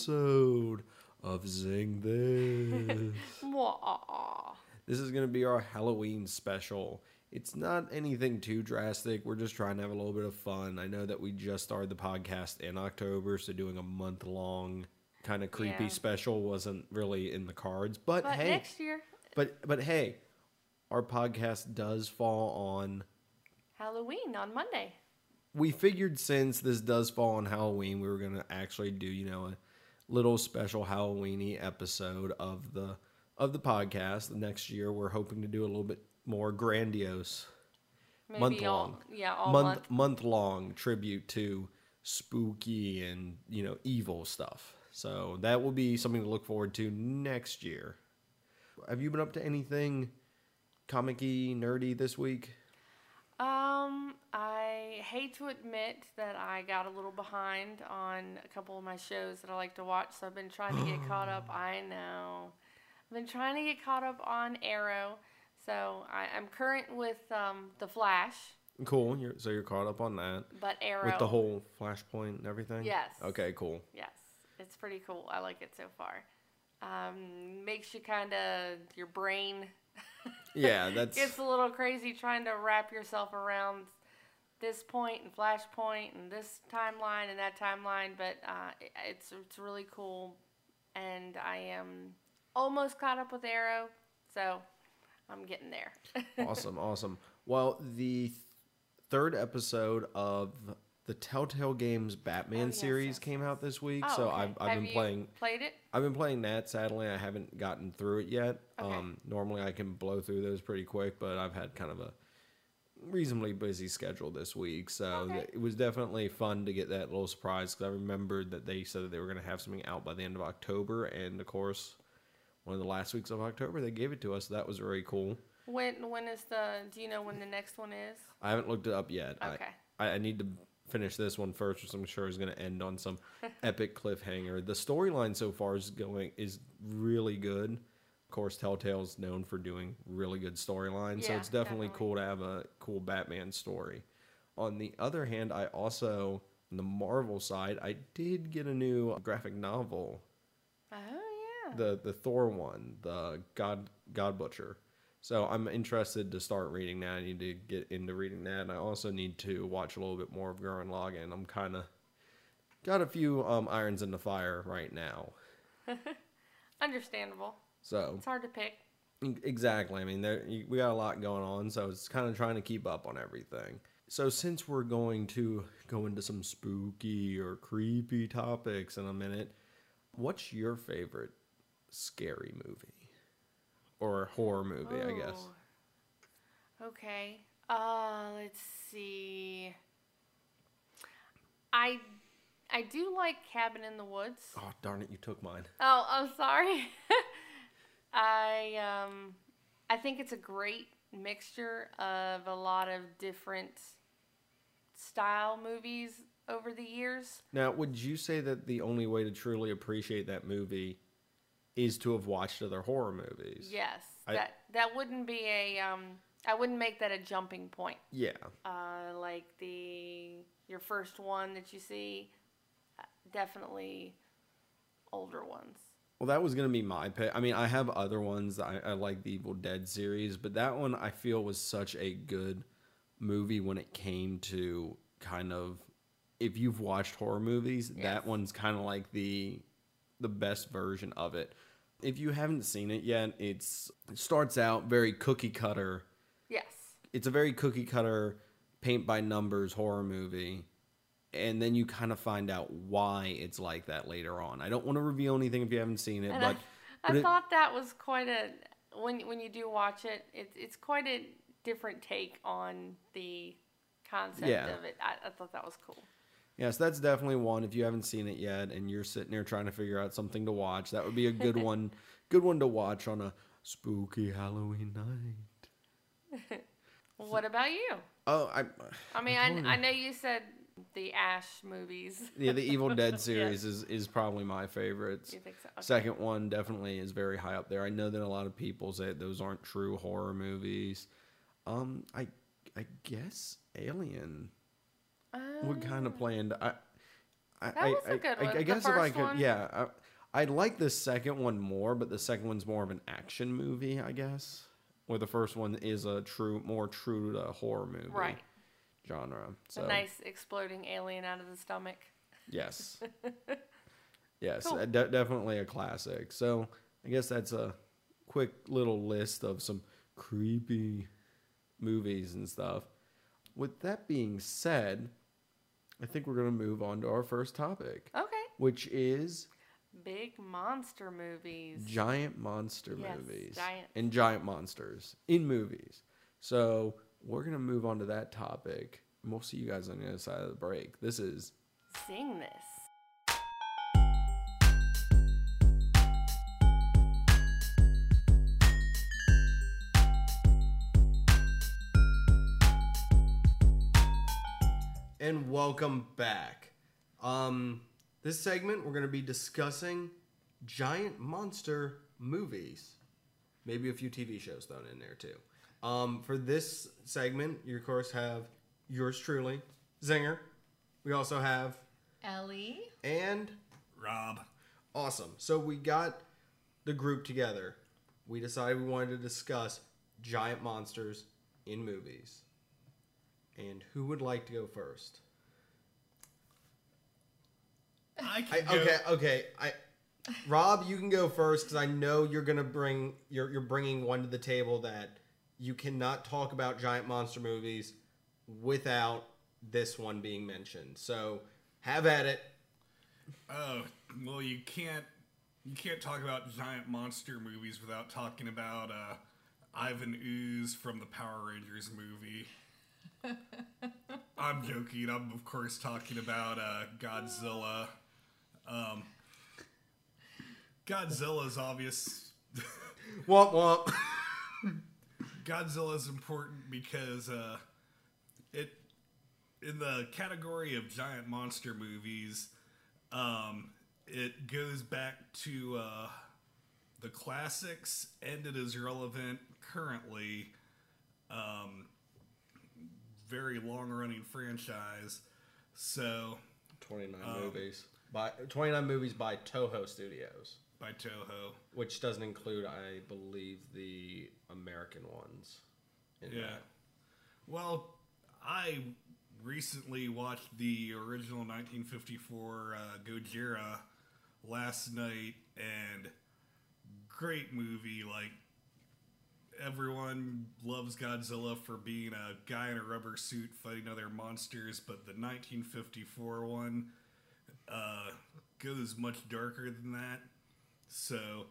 episode of Zing This. This is going to be our Halloween special. It's not anything too drastic. We're just trying to have a little bit of fun. I know that we just started the podcast in October, so doing a month long kind of creepy Yeah. special wasn't really in the cards. But, But hey, next year, but but hey, our podcast does fall on Halloween on Monday. we figured since this does fall on Halloween, we were gonna actually do you know a little special Halloweeny episode of the of the podcast. The Next year, we're hoping to do a little bit more grandiose Maybe month all, long, Yeah, all month month. month long tribute to spooky and you know evil stuff. So that will be something to look forward to next year. Have you been up to anything comic-y, nerdy this week? Um, I hate to admit that I got a little behind on a couple of my shows that I like to watch, so I've been trying to get caught up. I know. I've been trying to get caught up on Arrow. So I, I'm current with um, The Flash, Cool. You're, so you're caught up on that. but Arrow. With the whole flashpoint and everything? Yes. Okay, cool. Yes, it's pretty cool. I like it so far. Um, makes you kind of, your brain Yeah, that's gets a little crazy trying to wrap yourself around this point and flashpoint and this timeline and that timeline but uh, it's it's really cool and i am almost caught up with arrow so i'm getting there awesome, awesome. Well, the th- third episode of the Telltale Games Batman Oh, yes, series yes, came yes. out this week, Oh, so okay. I've, I've Have been playing. played it I've been playing that. Sadly, I haven't gotten through it yet. Okay. Um, normally, I can blow through those pretty quick, but I've had kind of a reasonably busy schedule this week, so Okay. it was definitely fun to get that little surprise because I remembered that they said that they were going to have something out by the end of October, and of course, one of the last weeks of October they gave it to us. So that was very cool. when when is the do you know when the next one is I haven't looked it up yet. Okay. I, I need to finish this one first, which I'm sure is going to end on some epic cliffhanger. The storyline so far is going is really good. Of course, Telltale's known for doing really good storylines, so it's definitely, definitely. cool to have a cool Batman story. On the other hand, I also on the Marvel side, I did get a new graphic novel, oh yeah the the Thor one, the God God Butcher. So I'm interested to start reading that. I need to get into reading that, and I also need to watch a little bit more of Gurren Lagann. I'm kind of got a few um, irons in the fire right now. understandable So it's hard to pick exactly, I mean, there we got a lot going on, so it's kind of trying to keep up on everything. So since we're going to go into some spooky or creepy topics in a minute, what's your favorite scary movie or horror movie? I guess. Oh. Okay. Uh, let's see. I I do like Cabin in the Woods. Oh darn it! You took mine. Oh, I'm sorry. I um I think it's a great mixture of a lot of different style movies over the years. Now, would you say that the only way to truly appreciate that movie is to have watched other horror movies? Yes. I- that that wouldn't be a um I wouldn't make that a jumping point. Yeah. uh, like the your first one that you see, uh, definitely older ones. Well, that was gonna be my pick. I mean, I have other ones. I, I like the Evil Dead series, but that one I feel was such a good movie when it came to kind of if you've watched horror movies, Yes. that one's kind of like the the best version of it. If you haven't seen it yet, it's it starts out very cookie cutter. Yes. It's a very cookie cutter paint by numbers horror movie. And then you kind of find out why it's like that later on. I don't want to reveal anything if you haven't seen it, And but I, but I it- thought that was quite a when when you do watch it, it's it's quite a different take on the concept Yeah. of it. I, I thought that was cool. Yes, that's definitely one. If you haven't seen it yet and you're sitting there trying to figure out something to watch, that would be a good one. Good one to watch on a spooky Halloween night. Well, what about you? Oh, I. I mean, told I, I know you said the Ash movies. Yeah, the Evil Dead series is is probably my favorites. You think so? Okay. Second one definitely is very high up there. I know that a lot of people say those aren't true horror movies. Um, I I guess Alien would kind of play into. I I, That I, was a I- good I, one. I The guess if I could, one? yeah, I, I like the second one more, but the second one's more of an action movie, I guess. Where the first one is a true, more true to horror movie Right. genre. So A nice exploding alien out of the stomach. yes, yes, Cool. uh, de- definitely a classic. So I guess that's a quick little list of some creepy movies and stuff. With that being said, I think we're gonna move on to our first topic, Okay. which is Big monster movies. giant monster Yes, movies giant. and giant monsters in movies. So we're gonna move on to that topic, and we'll see you guys on the other side of the break. This is Zing This. And welcome back. Um, this segment we're gonna be discussing giant monster movies, maybe a few TV shows thrown in there too. Um, for this segment, you of course have yours truly, Zinger. We also have Ellie. and Rob. Awesome. So we got the group together. We decided we wanted to discuss giant monsters in movies. And who would like to go first? I I, can go. okay, okay. I Rob, you can go first because I know you're gonna bring you're you're bringing one to the table that you cannot talk about giant monster movies without this one being mentioned. So have at it. Oh, well, you can't. You can't talk about giant monster movies without talking about uh, Ivan Ooze from the Power Rangers movie. I'm joking. I'm of course talking about uh, Godzilla. Um, Godzilla's obvious. Womp womp. Godzilla's important because uh, it in the category of giant monster movies, um, it goes back to uh, the classics, and it is relevant currently. Um, very long running franchise, so 29 Um, movies by 29 movies by Toho Studios, by Toho. which doesn't include, I believe, the American ones. in Yeah. that. Well, I recently watched the original 1954 uh, Gojira last night, and great movie. Like everyone loves Godzilla for being a guy in a rubber suit fighting other monsters, but the 1954 one uh, goes much darker than that. So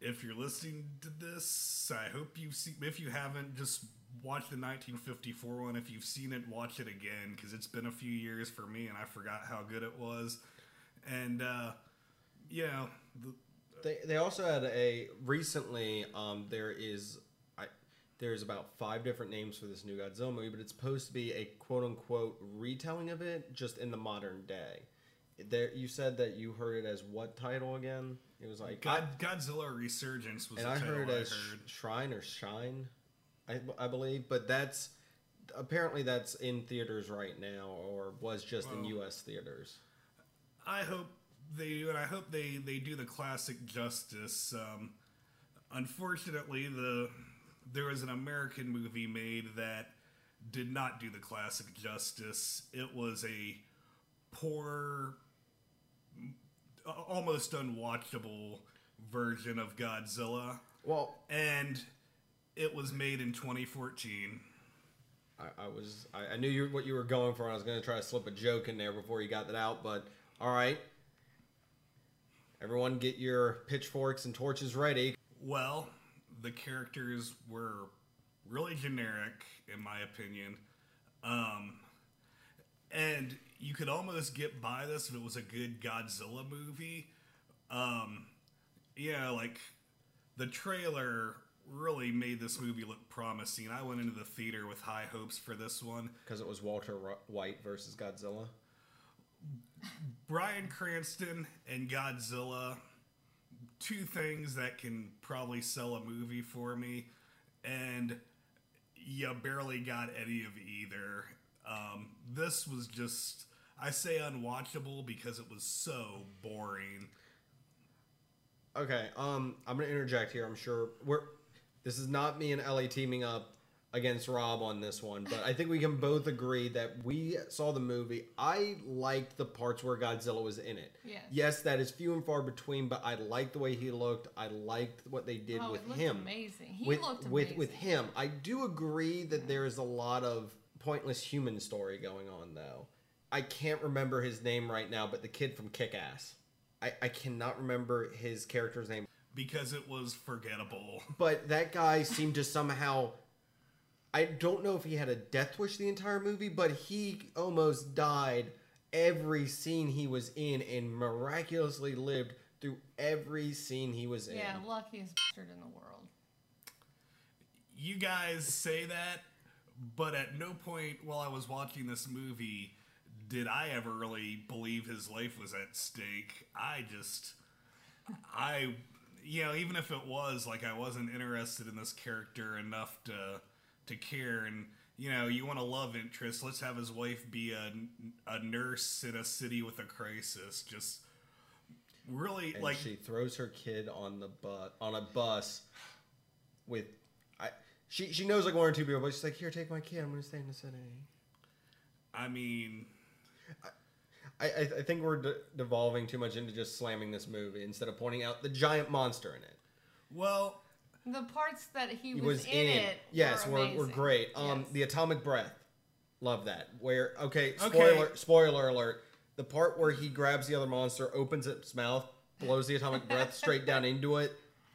if you're listening to this, I hope you've seen. If you haven't, just watch the 1954 one. If you've seen it, watch it again because it's been a few years for me, and I forgot how good it was. And uh, you know, the, They, they also had a recently. Um, there is, there's about five different names for this new Godzilla movie, but it's supposed to be a quote unquote retelling of it, just in the modern day. There, you said that you heard it as what title again? It was like God, Godzilla Resurgence was and the I title heard I as heard. Sh- Shrine or Shine, I, I believe. But that's apparently that's in theaters right now, or was just in U.S. theaters. I hope they do, and I hope they they do the classic justice. Um, unfortunately, the there was an American movie made that did not do the classic justice. It was a poor, almost unwatchable version of Godzilla, Well, and it was made in 2014. I, I was I, I knew you, what you were going for. and I was going to try to slip a joke in there before you got that out, but all right. Everyone, get your pitchforks and torches ready. Well, the characters were really generic, in my opinion. Um, and you could almost get by this if it was a good Godzilla movie. Um, yeah, like the trailer really made this movie look promising. I went into the theater with high hopes for this one. Because it was Walter White versus Godzilla. Bryan Cranston and Godzilla, two things that can probably sell a movie for me, and you barely got any of either. Um, this was just I say unwatchable because it was so boring. Okay, um, I'm gonna interject here. I'm sure we're. This is not me and Ellie teaming up against Rob on this one, but I think we can both agree that we saw the movie. I liked the parts where Godzilla was in it. Yes. Yes, that is few and far between, but I liked the way he looked. I liked what they did oh, with it him. amazing. He with looked with amazing. with him. I do agree that there is a lot of pointless human story going on though. I can't remember his name right now, but the kid from Kick Ass. I, I cannot remember his character's name. Because it was forgettable. But that guy seemed to somehow I don't know if he had a death wish the entire movie, but he almost died every scene he was in and miraculously lived through every scene he was in. Yeah, luckiest bastard in the world. You guys say that, but at no point while I was watching this movie did I ever really believe his life was at stake. I just, I, you know, even if it was, like, I wasn't interested in this character enough to, to care. And, you know, you want a love interest, let's have his wife be a, a nurse in a city with a crisis. Just really, and like, she throws her kid on the bus on a bus with I she she knows like one or two people, but she's like, "Here, take my kid. I'm gonna stay in the city." I mean, I I, I think we're de- devolving too much into just slamming this movie instead of pointing out the giant monster in it. well, The parts that he, He was, was in, it, Yes, were, were, were great. Um, Yes. the atomic breath, love that. Where okay, Okay. spoiler spoiler alert. The part where he grabs the other monster, opens its mouth, blows the atomic breath straight down into it.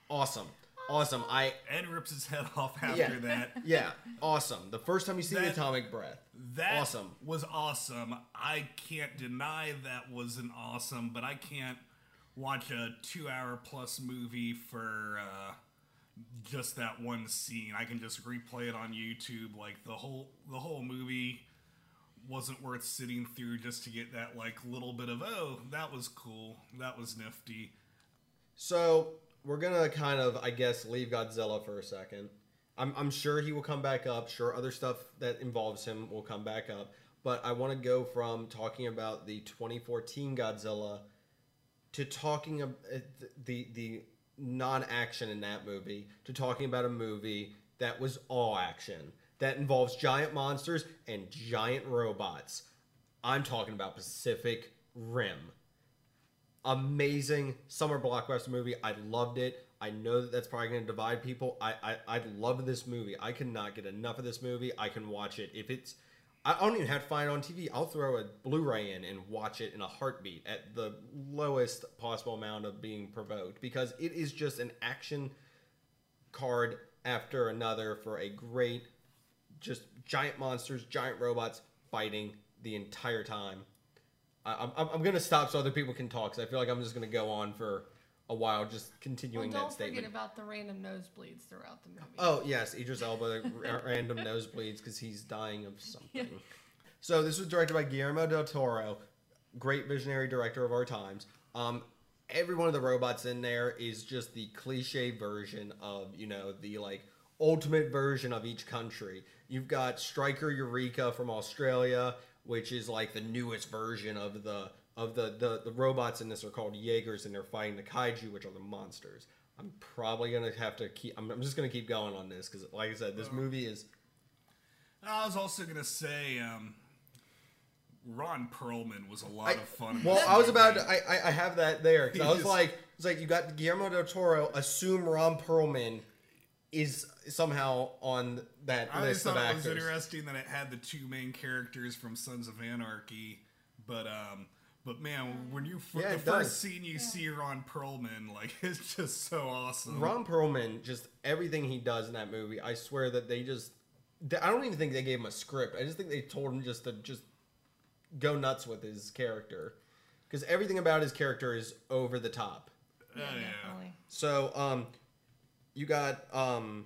Awesome, awesome. I and rips his head off after Yeah. that. yeah, awesome. The first time you see the atomic breath, That Awesome. was awesome. I can't deny that was an awesome, but I can't watch a two-hour plus movie for uh, just that one scene. I can just replay it on YouTube. Like the whole the whole movie wasn't worth sitting through just to get that like little bit of oh that was cool, that was nifty. So we're gonna kind of, I guess, leave Godzilla for a second. I'm, I'm sure he will come back up. Sure, other stuff that involves him will come back up. But I want to go from talking about the 2014 Godzilla to talking about eh, the the non-action in that movie to talking about a movie that was all action that involves giant monsters and giant robots. I'm talking about Pacific Rim amazing summer blockbuster movie. I loved it. I know that that's probably going to divide people. I, I I love this movie. I cannot get enough of this movie. I can watch it if it's. I don't even have to find it on TV. I'll throw a Blu-ray in and watch it in a heartbeat at the lowest possible amount of being provoked because it is just an action card after another for a great, just giant monsters, giant robots fighting the entire time. I, I'm, I'm going to stop so other people can talk because I feel like I'm just going to go on for a while just continuing Well, don't that statement. forget about the random nosebleeds throughout the movie. Oh yes, Idris Elba random nosebleeds because he's dying of something. So this was directed by Guillermo del Toro, great visionary director of our times. Um, every one of the robots in there is just the cliche version of you know the like ultimate version of each country. You've got Striker Eureka from Australia, which is like the newest version of the of the the, the robots in this are called Jaegers and they're fighting the kaiju, which are the monsters. I'm probably gonna have to keep. I'm, I'm just gonna keep going on this because, like I said, this movie is. I was also gonna say, um, Ron Perlman was a lot I, of fun. well, I was about to. I, I, have that there because I was He's- like, it's like you got Guillermo del Toro. Assume Ron Perlman is somehow on that I list just of thought it was interesting that it had the two main characters from Sons of Anarchy, but um, but man, when you f- Yeah, the it first does. scene you see Ron Perlman, like it's just so awesome. Ron Perlman, just everything he does in that movie, I swear that they just. they- I don't even think they gave him a script. I just think they told him just to just go nuts with his character, because everything about his character is over the top. Oh, yeah. So, um, you got um,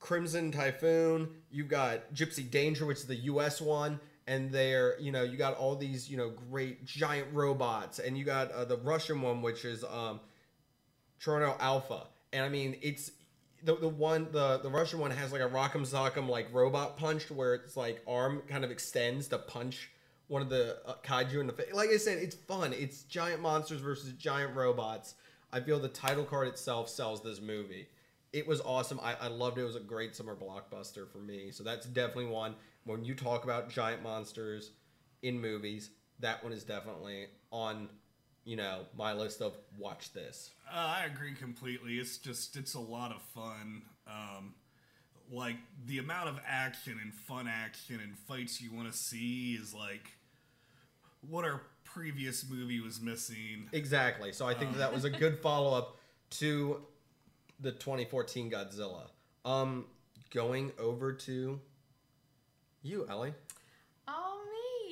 Crimson Typhoon. You've got Gypsy Danger, which is the U.S. one, and there, you know, you got all these, you know, great giant robots, and you got uh, the Russian one, which is um, Toronto Alpha. And I mean, it's the the one the the Russian one has like a rock'em sock'em like robot punch, where it's like arm kind of extends to punch one of the uh, kaiju in the face. Like I said, it's fun. It's giant monsters versus giant robots. I feel the title card itself sells this movie. It was awesome. I, I loved it. It was a great summer blockbuster for me. So that's definitely one. When you talk about giant monsters in movies, that one is definitely on, you know, my list of watch this. Uh, I agree completely. It's just it's a lot of fun. Um, like the amount of action and fun action and fights you want to see is like what our previous movie was missing. Exactly. So I think that was a good follow up to the 2014 Godzilla. Um, going over to you, Ellie. Oh,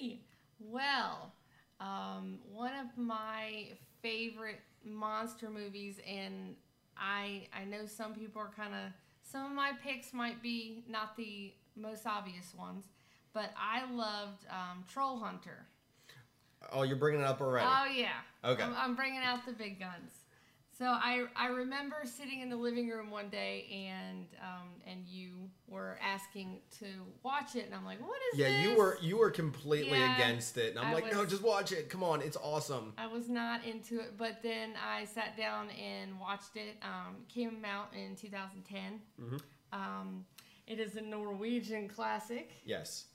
me. Well, um, one of my favorite monster movies, and I I know some people are kind of some of my picks might be not the most obvious ones, but I loved um, Troll Hunter. Oh, you're bringing it up already. Oh yeah. Okay. I'm, I'm bringing out the big guns. So I I remember sitting in the living room one day and um, and you were asking to watch it and I'm like, what is yeah, this? you were you were completely Yeah, against it, and I'm I like, no, just watch it. Come on, it's awesome. I was not into it, but then I sat down and watched it. Um, came out in 2010. Mhm. Um, it is a Norwegian classic. Yes.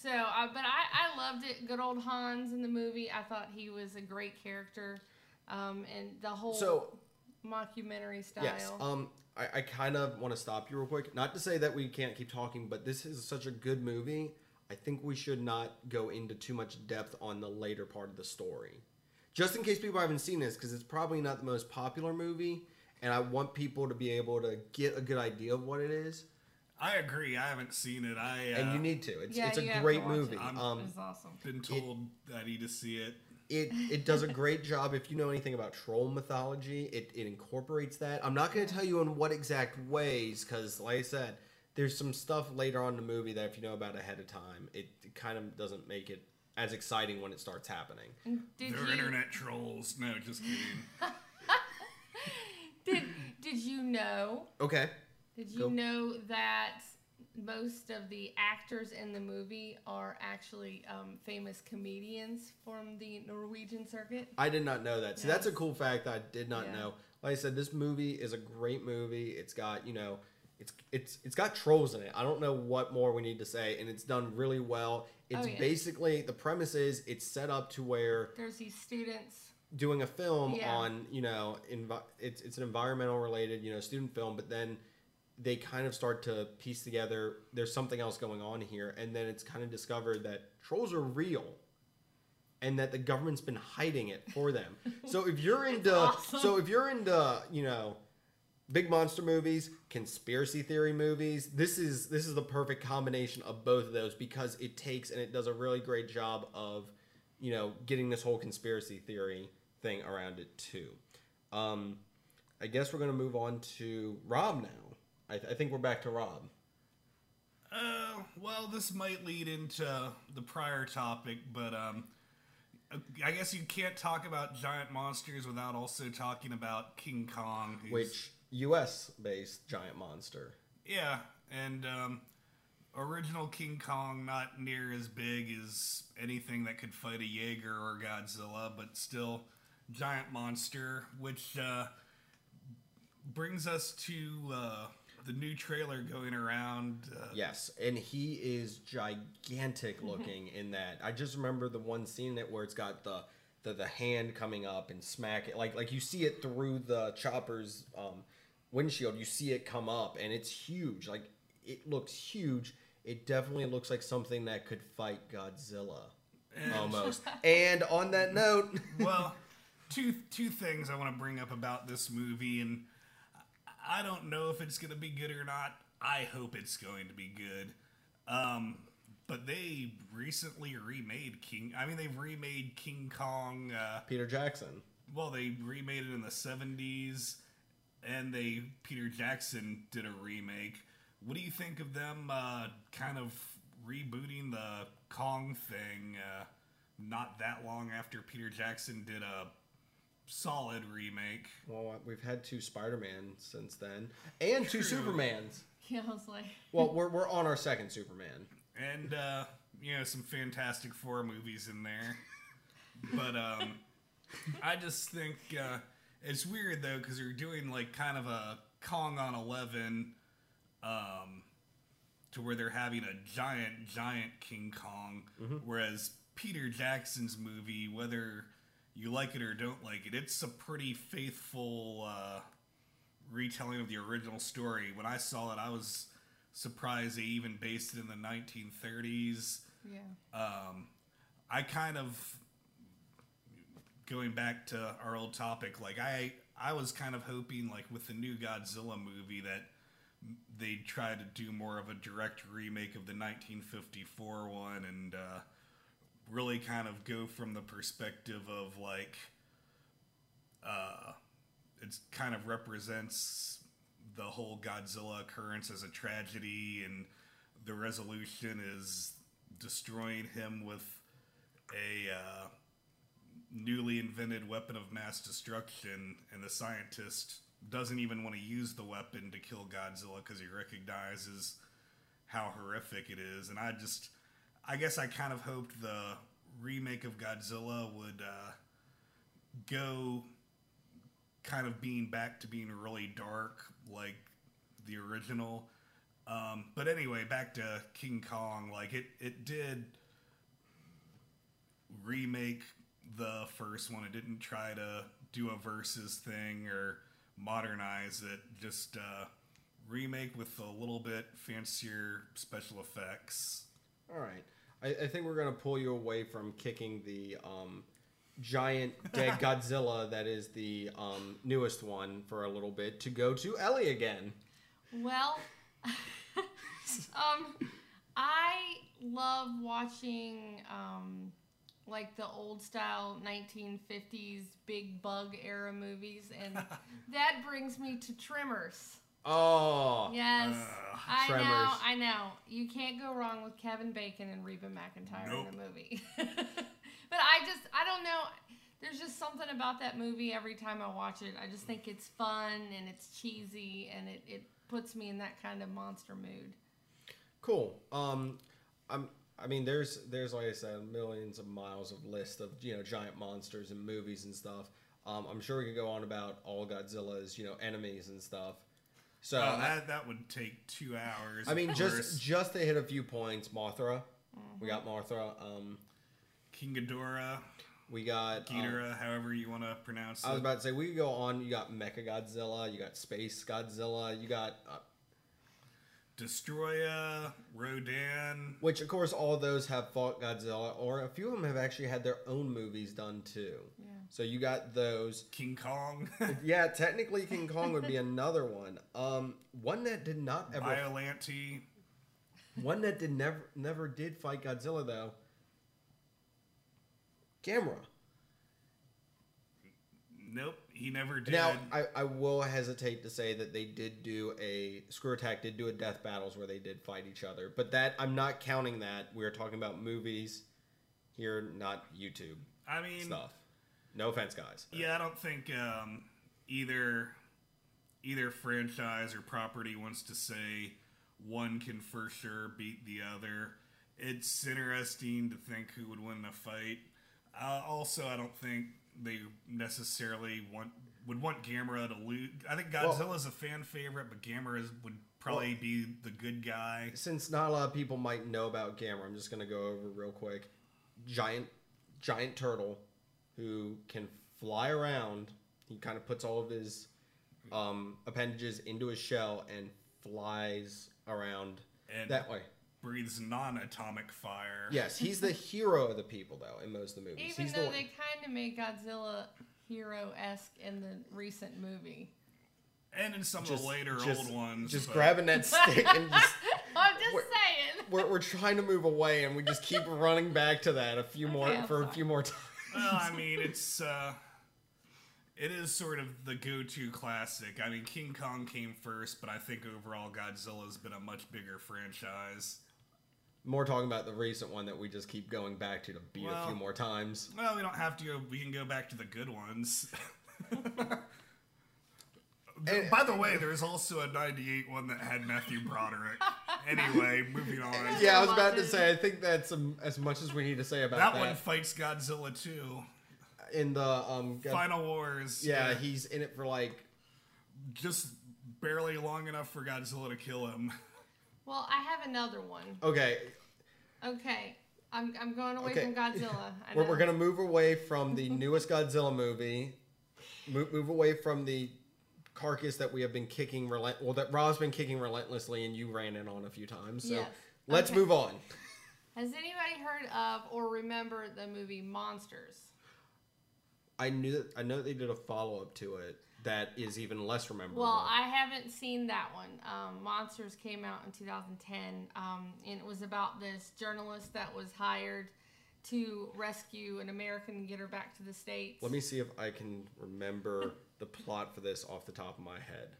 So, uh, but I, I loved it. Good old Hans in the movie. I thought he was a great character. Um, and the whole So mockumentary style. Yes. Um, I, I kind of want to stop you real quick. Not to say that we can't keep talking, but this is such a good movie. I think we should not go into too much depth on the later part of the story. Just in case people haven't seen this, because it's probably not the most popular movie, and I want people to be able to get a good idea of what it is. I agree. I haven't seen it. I uh, And you need to. It's, Yeah, it's a you have to great watch it. movie. I'm- Um, It's awesome. been told that I need to see it. It it does a great job if you know anything about troll mythology it, it incorporates that i'm not going to tell you in what exact ways because like i said there's some stuff later on in the movie that if you know about ahead of time it, it kind of doesn't make it as exciting when it starts happening Did They're you internet trolls. No, just kidding. did did you know? okay Did you Go. know that most of the actors in the movie are actually um, famous comedians from the Norwegian circuit? i did not know that so that's a cool fact i did not Yeah. know like i said this movie is a great movie it's got you know it's it's it's got trolls in it i don't know what more we need to say and it's done really well it's Oh, yeah. basically the premise is it's set up to where There's these students. doing a film Yeah. on you know it's it's an environmental related you know student film but then they kind of start to piece together there's something else going on here and then it's kind of discovered that trolls are real and that the government's been hiding it for them. So if you're into awesome. so if you're into you know big monster movies conspiracy theory movies this is this is the perfect combination of both of those because it takes and it does a really great job of you know getting this whole conspiracy theory thing around it too. Um i guess we're going to move on to rob now I, I think we're back to rob. Uh, well, this might lead into the prior topic, but um, I guess you can't talk about giant monsters without also talking about King Kong, which us based giant monster. Yeah, and um, original King Kong not near as big as anything that could fight a Jaeger or Godzilla, but still giant monster, which uh, brings us to uh, the new trailer going around. Uh, Yes, and he is gigantic looking in that. I just remember the one scene in it where it's got the the, the hand coming up and smack it like like you see it through the chopper's um, windshield. You see it come up and it's huge. Like it looks huge. It definitely looks like something that could fight Godzilla and- almost. and on that note, well, two two things I want to bring up about this movie, and I don't know if it's going to be good or not. I hope it's going to be good. Um, but they recently remade King. I mean, they've remade King Kong. Uh, Peter Jackson. well, they remade it in the '70s, and they Peter Jackson did a remake. What do you think of them uh, kind of rebooting the Kong thing? Uh, not that long after Peter Jackson did a solid remake. Well, we've had two Spider-Man since then, and two True. Supermans. Yeah, I was like, Well, we're, we're on our second Superman. And uh, you know some Fantastic Four movies in there, but um, I just think uh, it's weird though because they're doing like kind of a Kong on Eleven, um, to where they're having a giant, giant King Kong, whereas Peter Jackson's movie, whether you like it or don't like it, it's a pretty faithful uh, retelling of the original story. When I saw it, I was surprised they even based it in the 1930s. Yeah. Um, I kind of going back to our old topic. Like I, I was kind of hoping, like with the new Godzilla movie, that they'd try to do more of a direct remake of the 1954 one and uh, really kind of go from the perspective of like, uh, it kind of represents the whole Godzilla occurrence as a tragedy, and the resolution is destroying him with a uh, newly invented weapon of mass destruction, and the scientist doesn't even want to use the weapon to kill Godzilla because he recognizes how horrific it is. And I just, I guess I kind of hoped the remake of Godzilla would uh, go kind of being back to being really dark like the original. Um, but anyway, back to King Kong. Like it, it did remake the first one. It didn't try to do a versus thing or modernize it. Just uh, remake with a little bit fancier special effects. All right. I, I think we're gonna pull you away from kicking the um, giant dead Godzilla that is the um, newest one for a little bit to go to Ellie again. Well, um, I love watching um, like the old style 1950s big bug era movies, and that brings me to Tremors. Oh, Yes, Ugh, I know, I know. You can't go wrong with Kevin Bacon and Reba McEntire Nope. in a movie. but I just, I don't know. There's just something about that movie every time I watch it. I just think it's fun and it's cheesy and it, it puts me in that kind of monster mood. cool. Um, I'm. I mean, there's there's like I said, millions of miles of list of you know giant monsters and movies and stuff. Um, I'm sure we could go on about all Godzilla's you know enemies and stuff. So Oh, that that would take two hours. I mean, just course. just to hit a few points, Mothra. We got Mothra. Um, King Ghidorah, we got. um, Ghidorah, however you want to pronounce it. I was about to say we could go on. You got Mecha Godzilla. You got Space Godzilla. You got uh, Destoroyah, Rodan. which of course all of those have fought Godzilla, or a few of them have actually had their own movies done too. So you got those. King Kong, Yeah, technically King Kong would be another one. Um, one that did not ever, Biollante. one that did never never did fight Godzilla though. Gamera. Nope, he never did. Now, I, I will hesitate to say that they did do a Screw Attack did do a death battles where they did fight each other, but that I'm not counting that. We're talking about movies here, not YouTube I mean, stuff. No offense, guys. yeah, I don't think um, either either franchise or property wants to say one can for sure beat the other. It's interesting to think who would win the fight. Uh, also, I don't think they necessarily want would want Gamera to lose. I think Well- Godzilla's a fan favorite, but Gamera would probably be the good guy. Since not a lot of people might know about Gamera, I'm just gonna go over real quick. Giant, giant turtle, who can fly around. He kind of puts all of his um, appendages into his shell and flies around And that way. breathes non-atomic fire. Yes, he's the hero of the people, though, in most of the movies. Even he's though the they kind of made Godzilla hero esque in the recent movie. and in some of the later just- old ones. Just but- grabbing that stick and just I'm just We're- saying. we're, we're trying to move away, and we just keep running back to that a few more I'm for a few more times. Well, I mean, it's uh, it is sort of the go-to classic. I mean, King Kong came first, but I think overall Godzilla's been a much bigger franchise. More talking about the recent one that we just keep going back to to beat a few more times. Well, we don't have to. Go, we can go back to the good ones. And- By the way, there's also a '98 one that had Matthew Broderick. anyway, moving on. Yeah, I was about to say. I think that's um, as much as we need to say about that that. one fights Godzilla too. in the um, God- Final Wars. yeah, he's in it for like just barely long enough for Godzilla to kill him. Well, I have another one. okay. Okay, I'm, I'm going away Okay. from Godzilla. I We're, we're gonna move away from the newest Godzilla movie. Move, move away from the carcass that we have been kicking relent. Well, that Rob's been kicking relentlessly, and you ran in on a few times. So Yes. let's Okay. move on. Has anybody heard of or remember the movie Monsters? I knew that I know they did a follow up to it that is even less memorable. Well, I haven't seen that one. Um, Monsters came out in 2010, um, and it was about this journalist that was hired to rescue an American and get her back to the states. Let me see if I can remember the plot for this off the top of my head.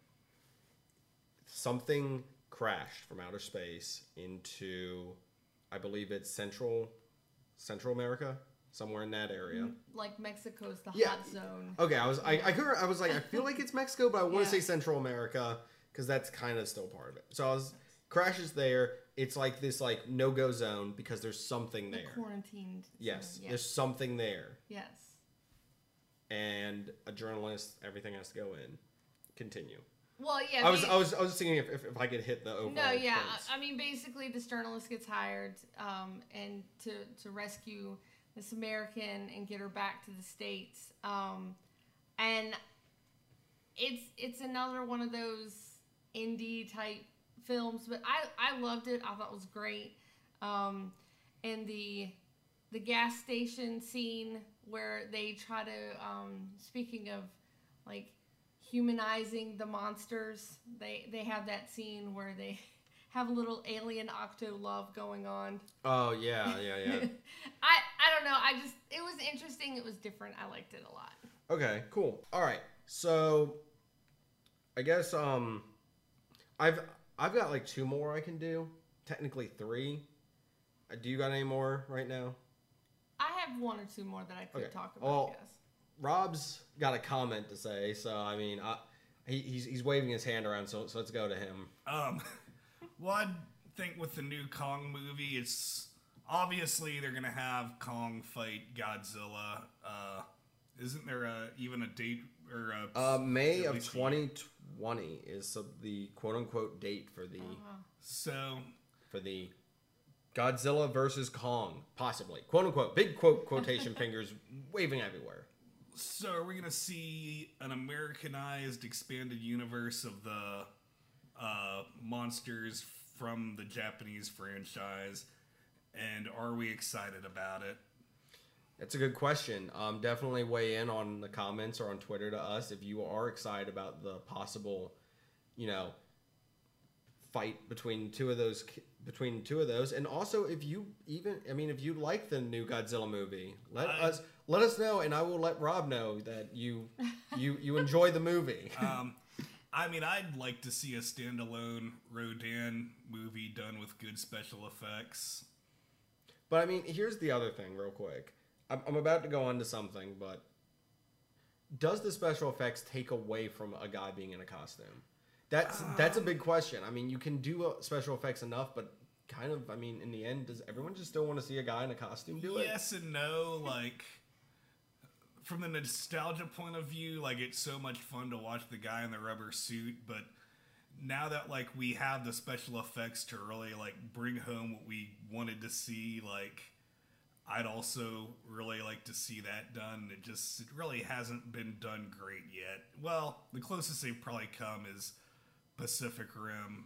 Something crashed from outer space into, I believe it's Central, Central America, somewhere in that area. like Mexico's the Yeah. hot zone. Okay, I was I I, could, I was like I feel like it's Mexico, but I want to Yeah. say Central America because that's kind of still part of it. So I was crashes there. It's like this like no go zone because there's something The there. quarantined. Yes, zone. there's something there, Yes. And a journalist. Everything has to go in. Continue. Well, yeah. I was I was I was thinking if, if, if I could hit the overall. No, yeah. points. I I mean, basically, this journalist gets hired um, and to to rescue this American and get her back to the states. Um, and it's it's another one of those indie type films, but I I loved it. I thought it was great. Um, and the the gas station scene where they try to um, speaking of like humanizing the monsters they they have that scene where they have a little alien octo love going on Oh yeah, yeah, yeah. i i don't know i just it was interesting it was different i liked it a lot Okay, cool. All right. So I guess um I've I've got like two more I can do. Technically 3. Uh, Do you got any more right now? I have one or two more that i could Okay. talk about Well, I guess. Rob's got a comment to say, so I mean, I, he, he's he's waving his hand around, so so let's go to him. Um, well, I think with the new Kong movie, it's obviously they're gonna have Kong fight Godzilla. Uh, isn't there a, even a date or a Uh, May of 2020 is the quote unquote date for the Uh-huh. So for the Godzilla versus Kong, possibly quote unquote big quote quotation fingers waving everywhere. So are we gonna see an Americanized expanded universe of the uh, monsters from the Japanese franchise? And are we excited about it? That's a good question. Um, definitely weigh in on the comments or on Twitter to us if you are excited about the possible, you know, fight between two of those between two of those, and also if you even I mean if you like the new Godzilla movie, let I- us let us know, and I will let Rob know that you you you enjoy the movie. Um, I mean, I'd like to see a standalone Rodan movie done with good special effects. But I mean, here's the other thing, real quick. I'm, I'm about to go on to something, but does the special effects take away from a guy being in a costume? That's that's a big question. I mean, you can do uh, special effects enough, but kind of, I mean, in the end, does everyone just still want to see a guy in a costume do it? Yes and no. Like, from the nostalgia point of view, like it's so much fun to watch the guy in the rubber suit. But now that like we have the special effects to really like bring home what we wanted to see, like I'd also really like to see that done. It just it really hasn't been done great yet. Well, the closest they've probably come is Pacific Rim.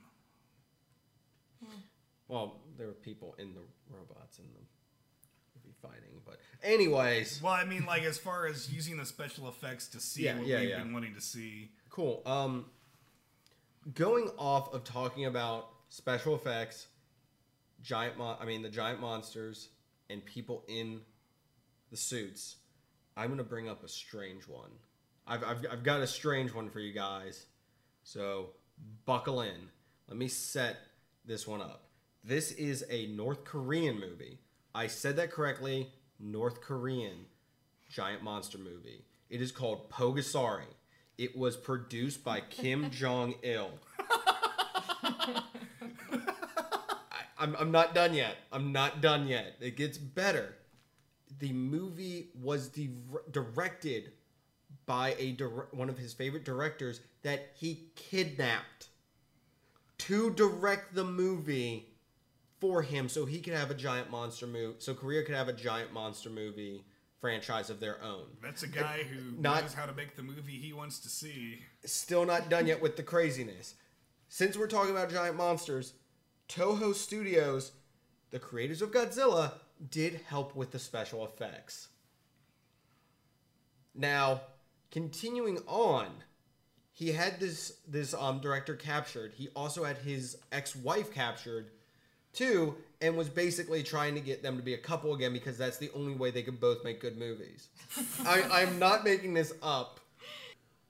Well, there were people in the robots in the movie fighting, but anyways, Well, I mean, like as far as using the special effects to see Yeah, what yeah, we've yeah. been wanting to see. Cool. Um, going off of talking about special effects, giant mon- I mean the giant monsters and people in the suits, I'm gonna bring up a strange one. I've, I've, I've got a strange one for you guys, so buckle in. Let me set this one up. This is a North Korean movie. I said that correctly. North Korean giant monster movie. It is called Pulgasari. It was produced by Kim Jong Il. I'm, I'm not done yet. I'm not done yet. It gets better. The movie was di- directed by a dir- one of his favorite directors that he kidnapped to direct the movie for him so he could have a giant monster movie so Korea could have a giant monster movie franchise of their own. That's a guy who Not- knows how to make the movie he wants to see. Still not done yet with the craziness. Since we're talking about giant monsters, Toho Studios, the creators of Godzilla, did help with the special effects. Now, continuing on, he had this this um director captured. He also had his ex-wife captured too, and was basically trying to get them to be a couple again because that's the only way they could both make good movies. I, I'm not making this up.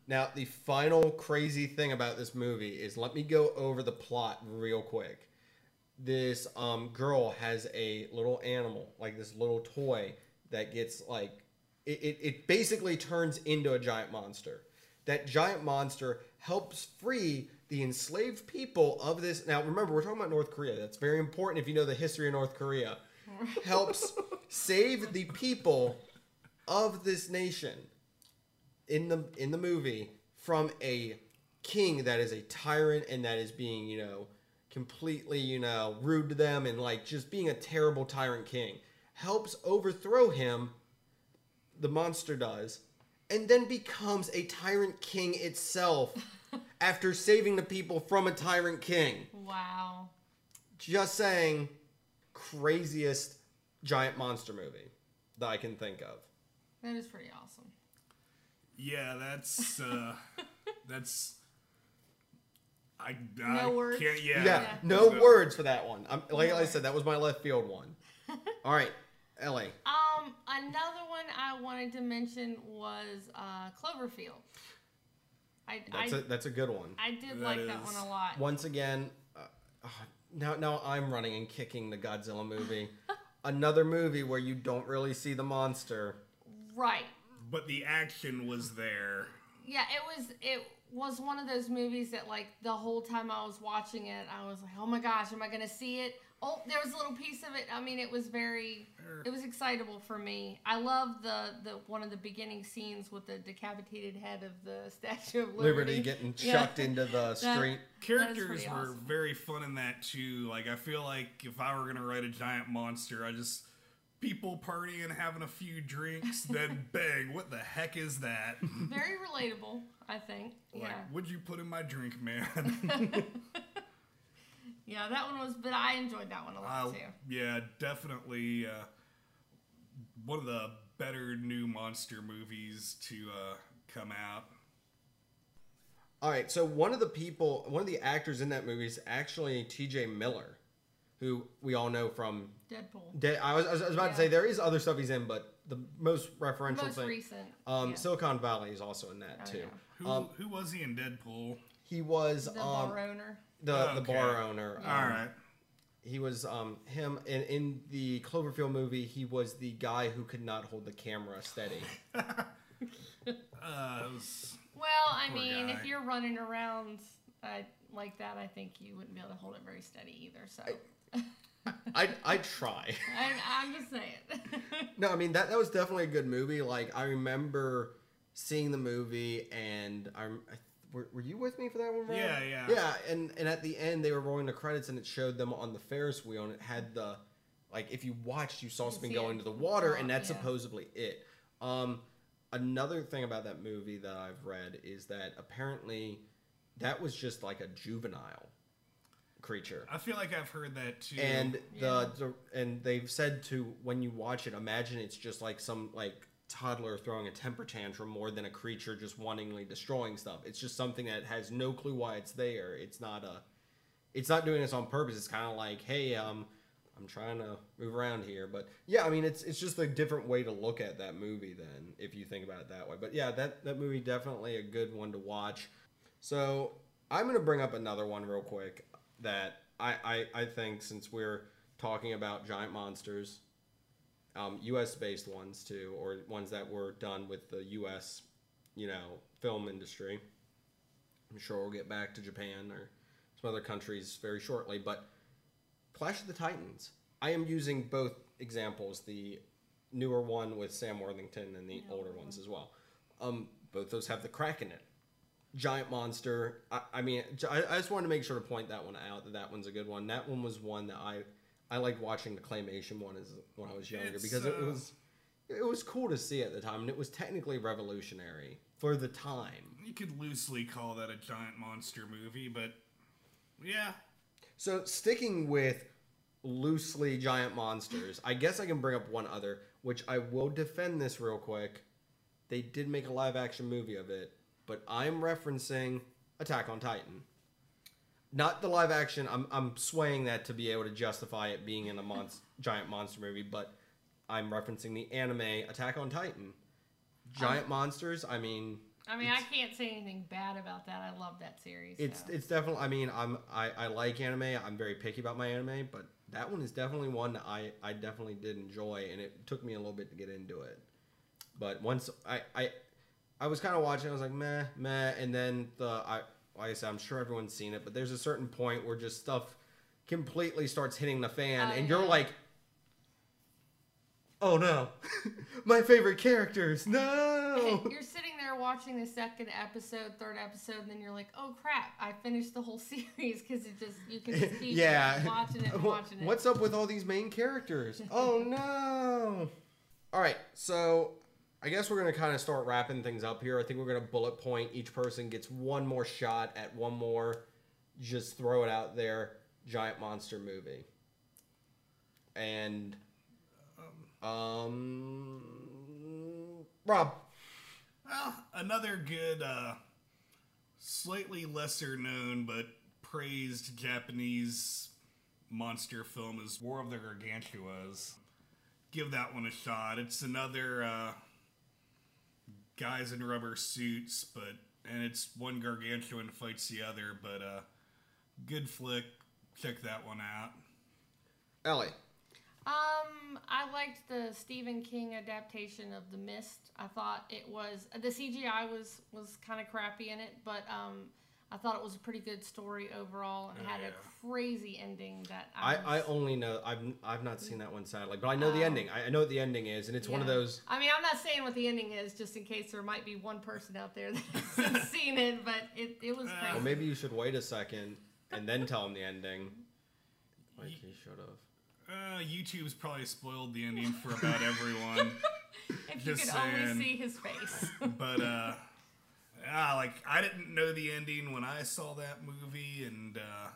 Now, the final crazy thing about this movie is let me go over the plot real quick. This um, girl has a little animal, like this little toy that gets like it, it, it basically turns into a giant monster. That giant monster helps free the enslaved people of this. Now, remember, we're talking about North Korea. That's very important if you know the history of North Korea. Helps save the people of this nation in the in the movie from a king that is a tyrant and that is being you know completely you know rude to them and like just being a terrible tyrant king helps overthrow him the monster dies, and then becomes a tyrant king itself after saving the people from a tyrant king Wow. just saying craziest giant monster movie that i can think of That is pretty awesome. Yeah, that's uh, that's. I, I No words? can't. Yeah. Yeah, Yeah. no No. words for that one. I'm, like No I said, that was my left field one. All right, Ellie. Um, another one I wanted to mention was uh, Cloverfield. I That's I, a that's a good one. I did That like that one a lot. Once again, uh, uh, now now I'm running and kicking the Godzilla movie. Another movie where you don't really see the monster. Right. But the action was there. Yeah, it was it was one of those movies that like the whole time I was watching it, I was like, "Oh my gosh, am I going to see it?" Oh, there was a little piece of it. I mean, it was very er. it was excitable for me. I love the the one of the beginning scenes with the decapitated head of the Statue of Liberty, Liberty getting Yeah. chucked into the street. Characters pretty were awesome. very fun in that too. Like I feel like if I were gonna write a giant monster, I just people partying, having a few drinks, then bang, what the heck is that? Very relatable, I think. Like, yeah. what'd you put in my drink, man? Yeah, that one was, but I enjoyed that one a lot Uh, too. yeah, definitely uh, one of the better new monster movies to uh, come out. All right, so one of the people, one of the actors in that movie is actually T.J. Miller, who we all know from. Deadpool. De- I was I was about Yeah. to say there is other stuff he's in, but the most referential Most thing. recent. Um, yeah. Silicon Valley is also in that Oh, too. yeah. Who Um, who was he in Deadpool? He was the um, bar owner. The the Okay. bar owner. All um, right. He was um him in in the Cloverfield movie. He was the guy who could not hold the camera steady. Uh, it was- Well, I Poor mean, guy. if you're running around uh, like that, I think you wouldn't be able to hold it very steady either. So I I try. I'm, I'm just saying. No, I mean that that was definitely a good movie. Like I remember seeing the movie, and I'm. I, were, were you with me for that one? Rob? Yeah, yeah. Yeah, and and at the end they were rolling the credits, and it showed them on the Ferris wheel, and it had the like if you watched, you saw You something see go into the water, and that's yeah. supposedly it. Um, another thing about that movie that I've read is that apparently that was just like a juvenile creature I feel like I've heard that too. and Yeah. the, the and they've said to when you watch it imagine it's just like some like toddler throwing a temper tantrum more than a creature just wantingly destroying stuff. It's just something that has no clue why it's there. It's not a it's not doing this on purpose. It's kind of like hey um i'm trying to move around here. But yeah i mean it's it's just a different way to look at that movie then if you think about it that way. But yeah that that movie definitely a good one to watch. So I'm gonna bring up another one real quick that I I, I think since we're talking about giant monsters, um, U.S. based ones too, or ones that were done with the U.S. you know film industry. I'm sure we'll get back to Japan or some other countries very shortly, but Clash of the Titans. I am using both examples, the newer one with Sam Worthington and the older ones as well. Um, both those have the Kraken in it. Giant monster. I, I mean, I just wanted to make sure to point that one out. That that one's a good one. That one was one that I I liked watching the claymation one as when I was younger It's, because it uh, was it was cool to see at the time, and it was technically revolutionary for the time. You could loosely call that a giant monster movie, but yeah, So sticking with loosely giant monsters, I guess I can bring up one other, which I will defend this real quick. They did make a live action movie of it, but I'm referencing Attack on Titan. Not the live action. I'm I'm swaying that to be able to justify it being in a mon- giant monster movie, but I'm referencing the anime Attack on Titan. Giant um, monsters. I mean, I mean, I can't say anything bad about that. I love that series. it's so. it's definitely. I mean, I'm I, I like anime. I'm very picky about my anime, but that one is definitely one that I I definitely did enjoy, and it took me a little bit to get into it. But once I I I was kind of watching, I was like meh meh, and then the I like I said, I'm sure everyone's seen it, but there's a certain point where just stuff completely starts hitting the fan, Oh, and you're yeah. like. Oh no! My favorite characters. No. you're sitting there watching the second episode, third episode, and then you're like, "Oh crap! I finished the whole series because it just you can just keep yeah. watching it, and watching it." What's up with all these main characters? oh no! All right, so I guess we're gonna kind of start wrapping things up here. I think we're gonna bullet point. Each person gets one more shot at one more. Just throw it out there. Giant monster movie. And um, Rob. well, another good, uh, slightly lesser known but praised Japanese monster film is War of the Gargantuas. Give that one a shot. It's another uh, guys in rubber suits, but and it's one gargantuan fights the other, but uh, good flick. Check that one out. Ellie. Um, I liked the Stephen King adaptation of The Mist. I thought it was the CGI was was kind of crappy in it, but um, I thought it was a pretty good story overall and Oh, had yeah. a crazy ending that I I, I only know I've I've not seen that one sadly, but I know the Oh. ending. I, I know what the ending is, and it's one of those. I mean, I'm not saying what the ending is, just in case there might be one person out there that hasn't seen it, but it, it was crazy. Well, maybe you should wait a second and then tell him the ending. Like he should have. Uh, YouTube's probably spoiled the ending for about everyone. if you just could only see his face. but uh ah, like I didn't know the ending when I saw that movie and uh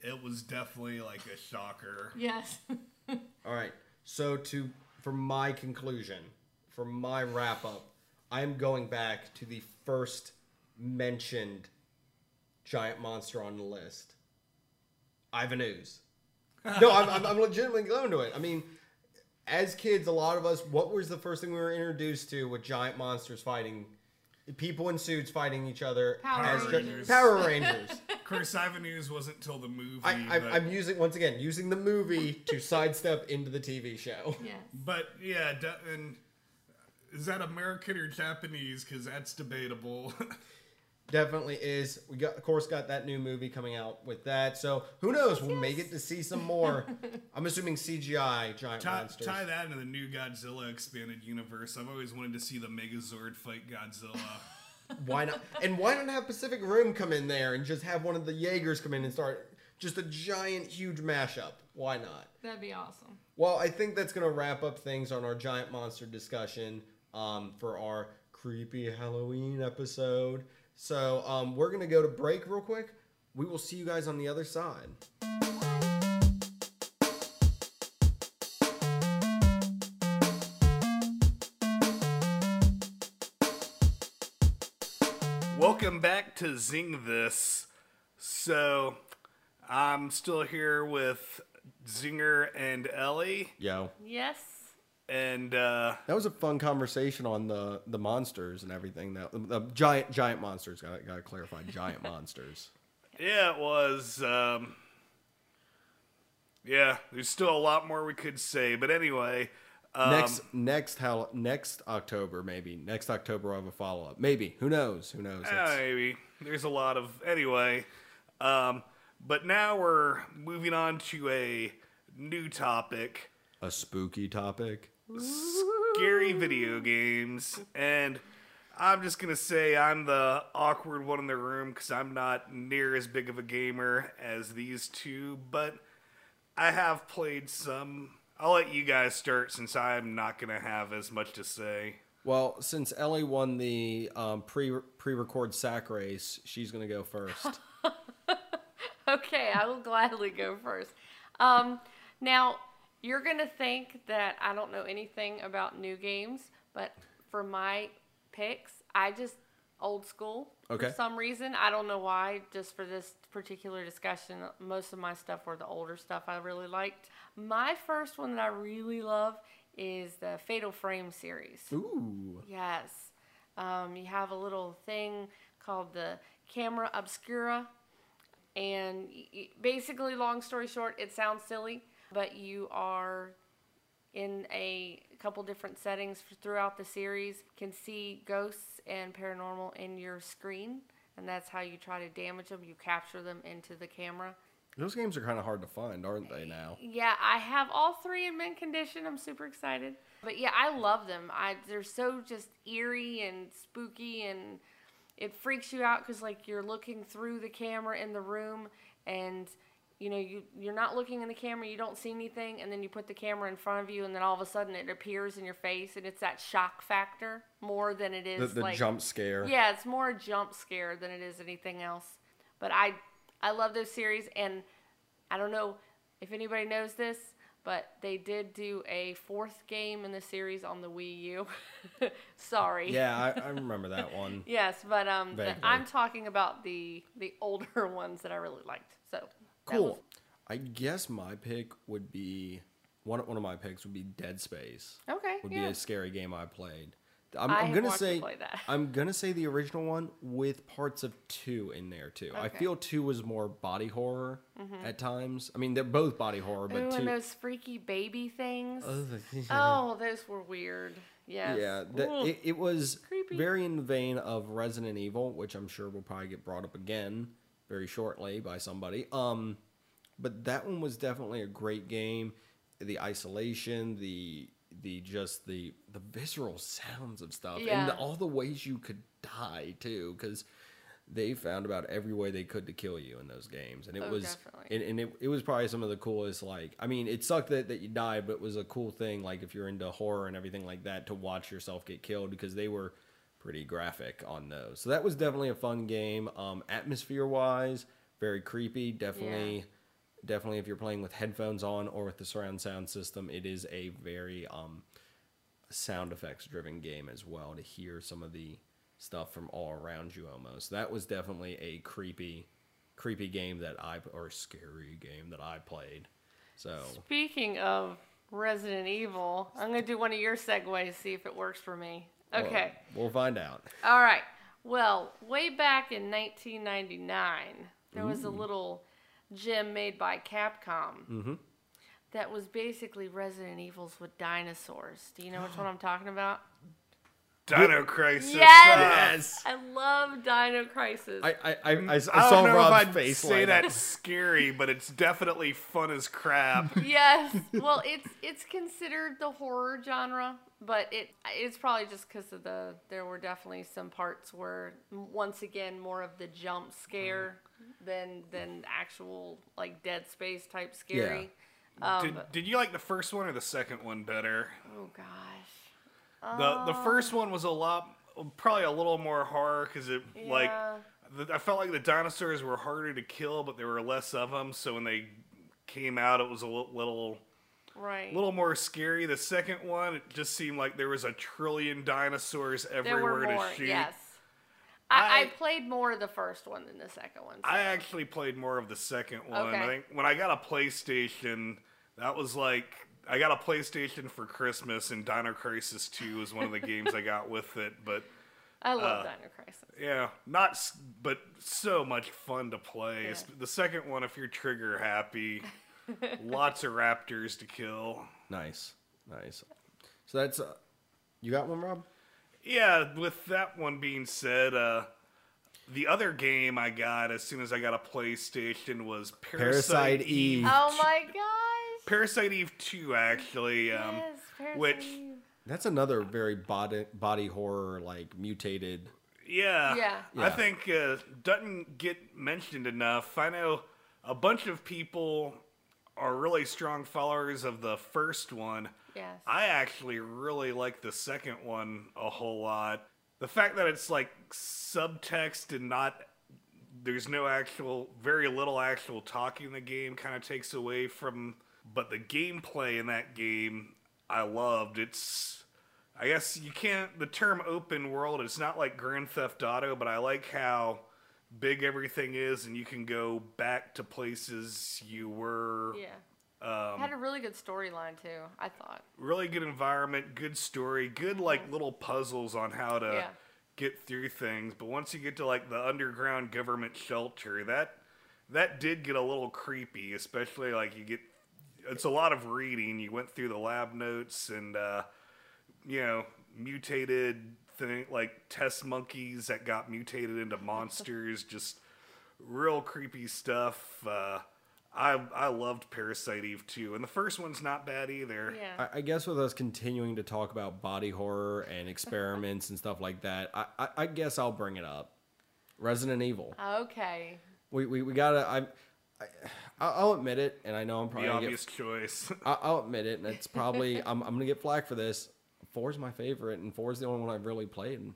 it was definitely like a shocker. yes. All right. So to for my conclusion, for my wrap up, I am going back to the first mentioned giant monster on the list. Ivan Ooze. No, I'm, I'm, I'm legitimately going to it. I mean, as kids, a lot of us, what was the first thing we were introduced to with giant monsters fighting? People in suits fighting each other Power as gi- Rangers. Power Rangers. Of course, Ivan Ooze wasn't till the movie, I, I, but, I'm using once again using the movie to sidestep into the TV show. yes. but yeah, and is that American or Japanese? Because that's debatable. Definitely is. We got, of course, got that new movie coming out with that. So who knows? We may get to see some more. I'm assuming CGI giant tie, monsters. tie that into the new Godzilla expanded universe. I've always wanted to see the Megazord fight Godzilla. Why not? And why not have Pacific Rim come in there and just have one of the Jaegers come in and start just a giant, huge mashup? Why not? That'd be awesome. Well, I think that's going to wrap up things on our giant monster discussion um, for our creepy Halloween episode. So um, we're going to go to break real quick. We will see you guys on the other side. Welcome back to Zing This. So, I'm still here with Zinger and Ellie, Yo. Yes. And uh, That was a fun conversation on the the monsters and everything. That the giant giant monsters. Got got to clarify. Giant monsters. yeah, it was. Um, yeah, there's still a lot more we could say, but anyway, um, next next how next October maybe next October I'll have a follow up. Maybe who knows? Who knows? It's- maybe there's a lot of anyway. Um, But now we're moving on to a new topic A spooky topic. Scary video games. And I'm just going to say I'm the awkward one in the room because I'm not near as big of a gamer as these two. But I have played some. I'll let you guys start since I'm not going to have as much to say. Well, since Ellie won the um, pre pre record sack race, she's gonna go first. Okay, I will gladly go first. Um, now, you're going to think that I don't know anything about new games, but for my picks, I just old school. Okay. For some reason, I don't know why, just for this particular discussion, most of my stuff were the older stuff I really liked. My first one that I really love is the Fatal Frame series. Ooh. Yes. Um, you have a little thing called the camera obscura. And basically, long story short, it sounds silly, but you are in a couple different settings throughout the series, can see ghosts and paranormal in your screen. And that's how you try to damage them. You capture them into the camera. Those games are kind of hard to find, aren't they? Now. Yeah, I have all three in mint condition. I'm super excited. But yeah, I love them. I they're so just eerie and spooky, and it freaks you out because like you're looking through the camera in the room, and you know you you're not looking in the camera, you don't see anything, and then you put the camera in front of you, and then all of a sudden it appears in your face, and it's that shock factor more than it is The, the like jump scare. yeah, it's more a jump scare than it is anything else. But I I love those series and I don't know if anybody knows this, but they did do a fourth game in the series on the Wii U. Sorry. Yeah, I, I remember that one. Yes, but um the, I'm talking about the the older ones that I really liked. So Cool. was- I guess my pick would be one. One of my picks would be Dead Space. okay. Would yeah. be a scary game I played. I'm, I I'm gonna say. I'm gonna say the original one with parts of two in there too. I feel two was more body horror mm-hmm. at times. I mean, they're both body horror, but Ooh, two. and those freaky baby things. Oh, oh, those were weird. Yes. Yeah, the, it, it was Creepy. very in the vein of Resident Evil, which I'm sure will probably get brought up again very shortly by somebody. Um, but that one was definitely a great game. The isolation, the the just the the visceral sounds of stuff, and the, all the ways you could die too, because they found about every way they could to kill you in those games, and it Oh, was and, and it, it was probably some of the coolest. Like, I mean, it sucked that, that you died, but it was a cool thing. Like, if you're into horror and everything like that, to watch yourself get killed because they were pretty graphic on those. So that was definitely a fun game. Um, atmosphere wise, very creepy. Definitely, definitely. If you're playing with headphones on or with the surround sound system, it is a very um, sound effects driven game as well to hear some of the stuff from all around you almost. That was definitely a creepy creepy game that I or scary game that I played. So Speaking of Resident Evil, I'm gonna do one of your segues, see if it works for me. Well, Okay. we'll find out. All right. Well, way back in 1999, there was a little gem made by Capcom Mhm. that was basically Resident Evils with dinosaurs. Do you know which one I'm talking about? Dino Crisis. Yes! I love Dino Crisis. I I, I, I, I I saw don't know Rob's if I'd face say light up. that's scary, but it's definitely fun as crap. yes. Well, it's it's considered the horror genre, but it it's probably just because of the there were definitely some parts where once again more of the jump scare than than actual like Dead Space type scary. Um, did, did you like the first one or the second one better? oh gosh. The the oh. first one was a lot, probably a little more horror because it like Yeah. the, I felt like the dinosaurs were harder to kill, but there were less of them. So when they came out, it was a li- little Right. a little more scary. The second one, it just seemed like there was a trillion dinosaurs there everywhere were more. to shoot. Yes. I, I I- played more of the first one than the second one. I actually played more of the second one. Okay. I think when I got a PlayStation, that was like I got a PlayStation for Christmas, and Dino Crisis 2 was one of the games I got with it. But I love uh, Dino Crisis. yeah, not but so much fun to play. Yeah. The second one, if you're trigger happy, lots of raptors to kill. Nice, nice. So that's uh, you got one, Rob? Yeah, with that one being said, uh, the other game I got as soon as I got a PlayStation was Parasite Parasite, Eve. Oh my gosh. Parasite Eve 2, actually. Um, yes, Parasite which- Eve. That's another very body body horror like mutated. Yeah. Yeah. Yeah. I think uh, doesn't get mentioned enough. I know a bunch of people are really strong followers of the first one. Yes. I actually really like the second one a whole lot. The fact that it's like subtext and not there's no actual very little actual talking in the game kind of takes away from but the gameplay in that game I loved. It's I guess you can't the term open world it's not like Grand Theft Auto, but I like how big everything is and you can go back to places you were yeah. um, Had a really good storyline too. I thought. really good environment, good story, good like little puzzles on how to Yeah. get through things. But once you get to like the underground government shelter, that that did get a little creepy, especially like you get it's a lot of reading. You went through the lab notes and uh you know, mutated thing like test monkeys that got mutated into monsters, just real creepy stuff. Uh I I loved Parasite Eve too, and the first one's not bad either. Yeah. I, I guess with us continuing to talk about body horror and experiments and stuff like that, I, I, I guess I'll bring it up. Resident Evil. Okay. We, we, we gotta. I, I I'll admit it, and I know I'm The probably gonna obvious get, choice. I- I'll admit it, and it's probably I'm, I'm gonna get flack for this. Four's my favorite, and four's the only one I've really played. And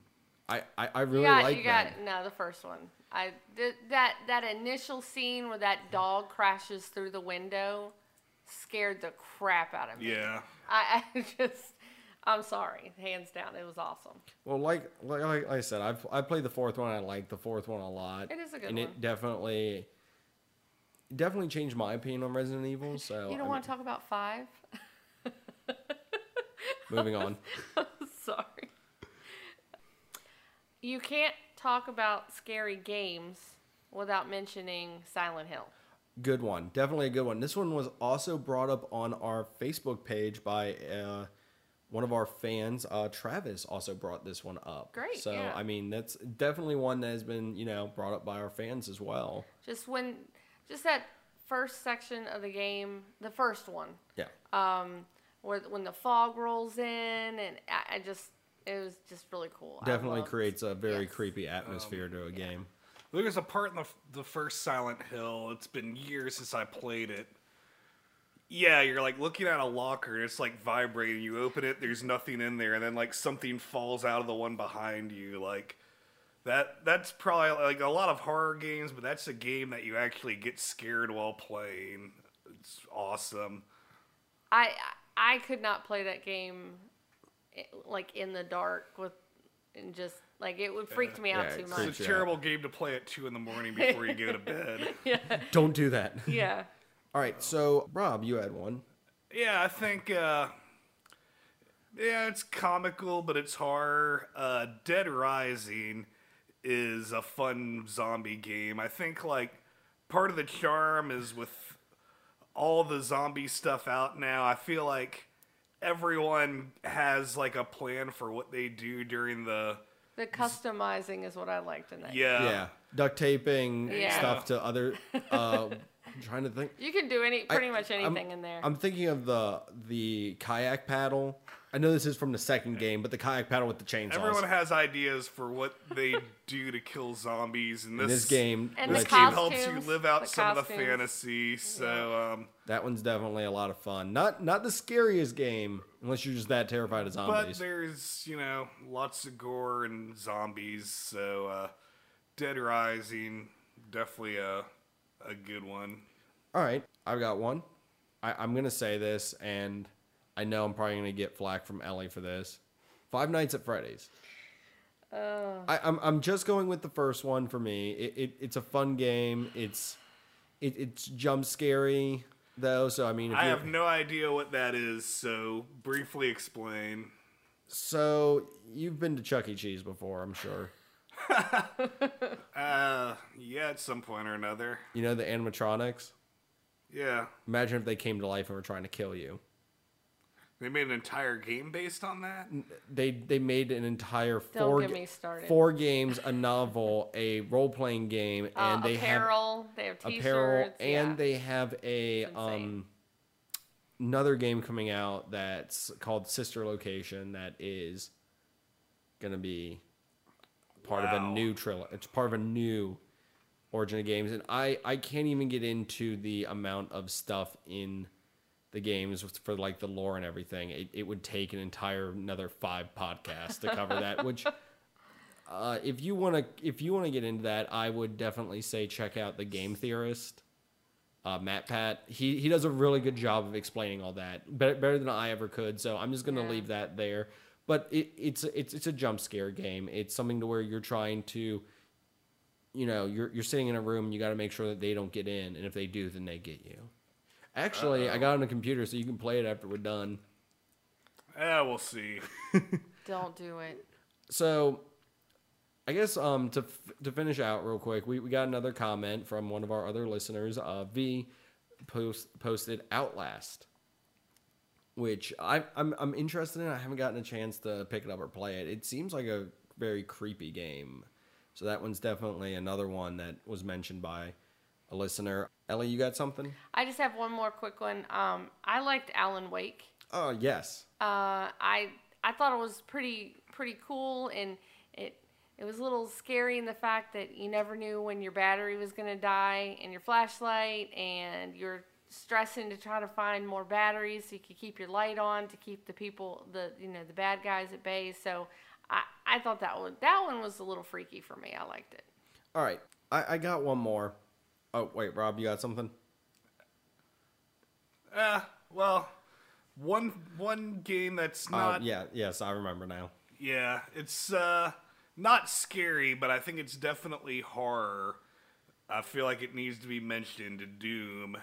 I, I, I really you got, like you that. got no the first one. I th- that that initial scene where that dog crashes through the window scared the crap out of me. yeah. I, I just I'm sorry, hands down, it was awesome. Well, like like, like I said, I've I played the fourth one. I like the fourth one a lot. It is a good and one. And it definitely definitely changed my opinion on Resident Evil. So You don't I want to talk about five? moving on. sorry. You can't talk about scary games without mentioning Silent Hill. Good one. Definitely a good one. This one was also brought up on our Facebook page by uh, one of our fans. Uh, Travis also brought this one up. Great, So, yeah. I mean, that's definitely one that has been, you know, brought up by our fans as well. Just when, just that first section of the game, the first one, Yeah. um, where when the fog rolls in, and I, I just, it was just really cool. Definitely loved- creates a very yes. creepy atmosphere to a game. There's a part in the, the first Silent Hill. It's been years since I played it. Yeah, you're like looking at a locker and it's like vibrating. You open it, there's nothing in there, and then like something falls out of the one behind you. Like that. That's probably like a lot of horror games, but that's a game that you actually get scared while playing. It's awesome. I I could not play that game, like in the dark with, and just like it would freak me out Yeah, too it much. It's a terrible game to play at two in the morning before you go to bed. Don't do that. yeah. All right. So, Rob, you had one. Yeah, I think. Uh, yeah, it's comical, but it's horror. Uh, Dead Rising is a fun zombie game. I think like part of the charm is with all the zombie stuff out now. I feel like everyone has like a plan for what they do during the The customizing is what I liked in that. yeah. yeah. Duct taping Yeah. stuff to other. Uh, I'm trying to think. You can do any pretty I- much I'm- anything in there. I'm thinking of the the kayak paddle. I know this is from the second game, but the kayak paddle with the chainsaws. Everyone has ideas for what they do to kill zombies, and in this, this game, And this lets you- game helps you live out the some of the fantasy. So um, that one's definitely a lot of fun. Not not the scariest game, unless you're just that terrified of zombies. But there's, you know, lots of gore and zombies, so uh, Dead Rising, definitely a, a good one. All right, I've got one. I, I'm gonna say this, and I know I'm probably gonna get flack from Ellie for this. Five Nights at Freddy's. Oh. I, I'm I'm just going with the first one for me. It, it it's a fun game. It's it, it's jump scary though. So I mean, if I have no idea what that is, so briefly explain. so you've been to Chuck E. Cheese before, I'm sure. Uh, yeah, at some point or another. You know the animatronics. Yeah. Imagine if they came to life and were trying to kill you. They made an entire game based on that. They they made an entire Don't four get ga- me started. four games, a novel, a role playing game, Uh, and they have apparel. they have t-shirts. apparel and yeah. they have a um another game coming out that's called Sister Location that is gonna be part of a new trilogy. It's part of a new Origin of Games, and I I can't even get into the amount of stuff in the games for like the lore and everything. It, it would take an entire another five podcasts to cover that, which. Uh, if you want to, if you want to get into that, I would definitely say check out the Game Theorist, uh, MatPat. He he does a really good job of explaining all that, better, better than I ever could. So I'm just gonna Yeah. leave that there. But it, it's it's it's a jump scare game. It's something to where you're trying to, you know, you're you're sitting in a room. and You got to make sure that they don't get in, and if they do, then they get you. Actually, I got it on the computer, so you can play it after we're done. Yeah, we'll see. Don't do it. So, I guess um to f- to finish out real quick, we, we got another comment from one of our other listeners. Uh, V post posted Outlast, which I I'm I'm interested in. I haven't gotten a chance to pick it up or play it. It seems like a very creepy game. So that one's definitely another one that was mentioned by a listener. Ellie, you got something? I just have one more quick one. Um, I liked Alan Wake. Oh yes. Uh, I I thought it was pretty pretty cool, and it it was a little scary in the fact that you never knew when your battery was gonna die in your flashlight, and you're stressing to try to find more batteries so you could keep your light on to keep the people the you know the bad guys at bay. So I I thought that one that one was a little freaky for me. I liked it. All right, I, I got one more. Oh wait, Rob, you got something? Uh, well, one one game that's Uh, not yeah, yes, I remember now. Yeah, it's uh not scary, but I think it's definitely horror. I feel like it needs to be mentioned. Doom.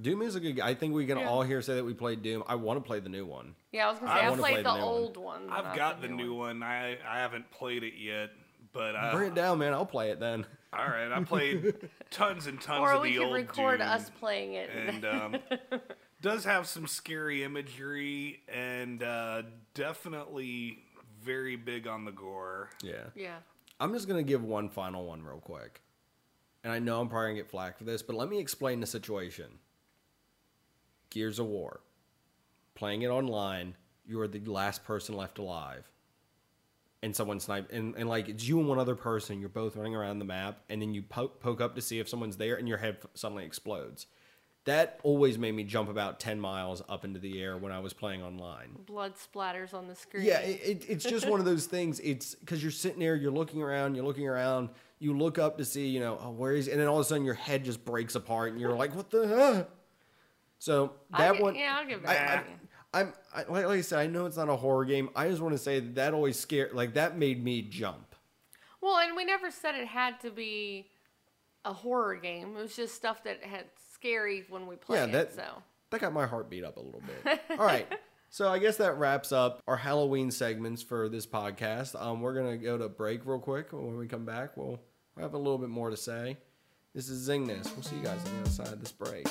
Doom is a good. I think we can Yeah. all here say that we played Doom. I want to play the new one. Yeah, I was gonna I say I, wanna played play the, the new one. old one. I've got the new one. I I haven't played it yet, but uh, Bring it down, man. I'll play it then. All right, I played tons and tons Or of we the could old record Doom, us playing it. and um, does have some scary imagery and uh, definitely very big on the gore. Yeah. yeah. I'm just gonna give one final one real quick, and I know I'm probably gonna get flack for this, but let me explain the situation. Gears of War, playing it online, you are the last person left alive, and someone snipe and, and like it's you and one other person. You're both running around the map, and then you poke, poke up to see if someone's there, and your head suddenly explodes. That always made me jump about ten miles up into the air when I was playing online. Blood splatters on the screen. Yeah, it, it, it's just one of those things. It's because you're sitting there, you're looking around, you're looking around, you look up to see, you know, oh, where is, and then all of a sudden your head just breaks apart, and you're like, what the? Huh? So I that gi- one, yeah, I'll give that I, to you. I'm I, like, like I said, I know it's not a horror game. I just want to say that, that always scared, like that made me jump. Well, and we never said it had to be a horror game. It was just stuff that had scary when we played Yeah, that- it. So That got my heart beat up a little bit. All right. So I guess that wraps up our Halloween segments for this podcast. Um, we're gonna go to break real quick. When we come back, we'll, we'll have a little bit more to say. This is Zing This. We'll see you guys on the other side of this break.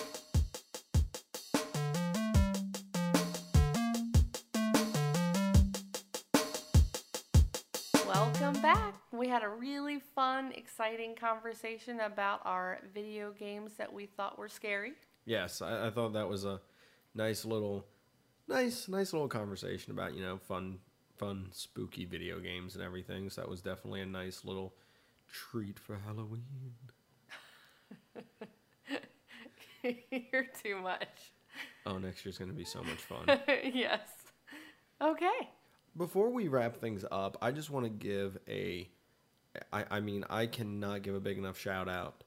We had a really fun, exciting conversation about our video games that we thought were scary. Yes, I, I thought that was a nice little, nice, nice little conversation about you know fun, fun, spooky video games and everything. So that was definitely a nice little treat for Halloween. You're too much. Oh, next year's gonna be so much fun. yes. Okay. Before we wrap things up, I just want to give a. I, I mean, I cannot give a big enough shout out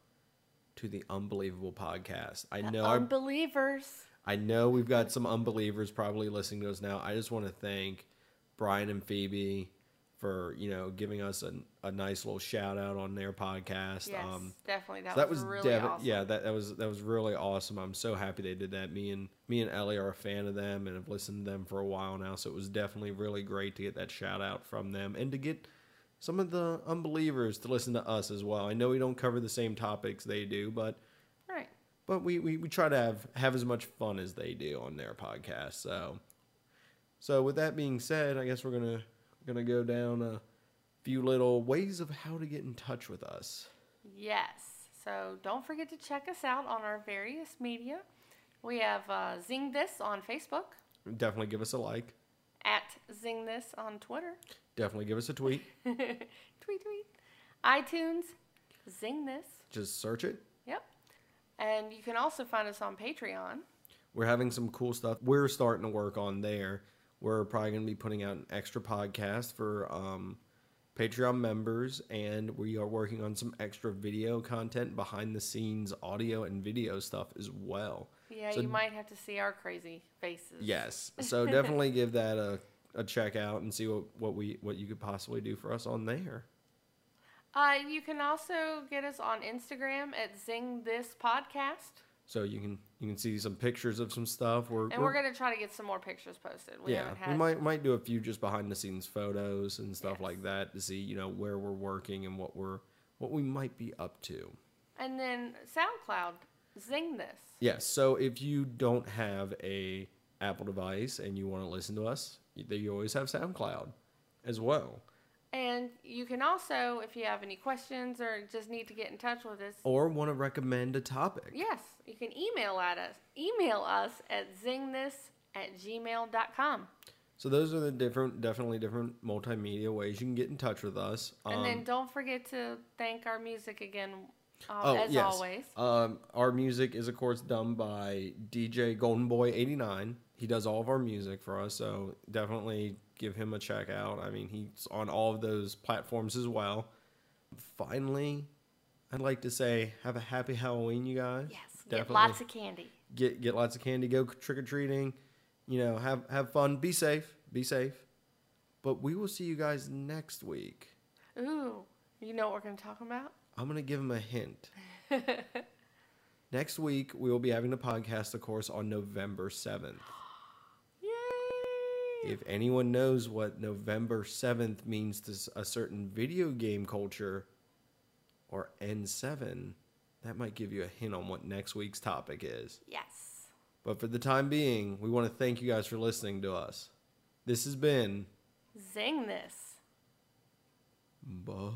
to the Unbelievable podcast. I know Unbelievers. I know we've got some unbelievers probably listening to us now. I just want to thank Brian and Phoebe for you know giving us a, a nice little shout out on their podcast. Yes, Um, definitely. That, so that was, was really awesome. yeah that, that was that was really awesome i'm so happy they did that me and me and ellie are a fan of them and have listened to them for a while now so it was definitely really great to get that shout out from them and to get some of the unbelievers to listen to us as well i know we don't cover the same topics they do but Right. but we, we, we try to have have as much fun as they do on their podcast so So with that being said, I guess we're gonna gonna go down a few little ways of how to get in touch with us. Yes. So don't forget to check us out on our various media. We have uh, Zing This on Facebook, Definitely give us a like. At Zing This on Twitter, Definitely give us a tweet. tweet tweet, iTunes, Zing This. Just search it. Yep. And you can also find us on Patreon. We're having some cool stuff. We're starting to work on there. We're probably going to be putting out an extra podcast for um, Patreon members, and we are working on some extra video content, behind the scenes audio and video stuff as well. Yeah, So- you might have to see our crazy faces. Yes, so definitely give that a, a check out and see what, what we what you could possibly do for us on there. Uh, you can also get us on Instagram at Zing This Podcast. So you can you can see some pictures of some stuff. We're, And we're, going to try to get some more pictures posted. We yeah, had we might might do a few just behind the scenes photos and stuff like that to see you know where we're working and what we're what we might be up to. And then SoundCloud, Zing This. Yes. So if you don't have a Apple device and you want to listen to us, you, you always have SoundCloud as well. And you can also, if you have any questions or just need to get in touch with us, Or want to recommend a topic. yes, you can email at us. Email us at zingthis at gmail.com. So those are the different, definitely different multimedia ways you can get in touch with us. And then Um, don't forget to thank our music again, uh, Oh, as yes. always. Um, our music is, of course, done by DJ Golden Boy eighty nine. He does all of our music for us, so definitely give him a check out. I mean, he's on all of those platforms as well. Finally, I'd like to say, have a happy Halloween, you guys. Yes, get definitely lots of candy. get get lots of candy. Go trick or treating. You know, have have fun. Be safe. Be safe. But we will see you guys next week. Ooh, you know what we're going to talk about? I'm going to give him a hint. Next week, we will be having the podcast, of course, on November 7th. Yay! If anyone knows what November 7th means to a certain video game culture or N7, that might give you a hint on what next week's topic is. yes. But for the time being, we want to thank you guys for listening to us. This has been Zing This. Bye.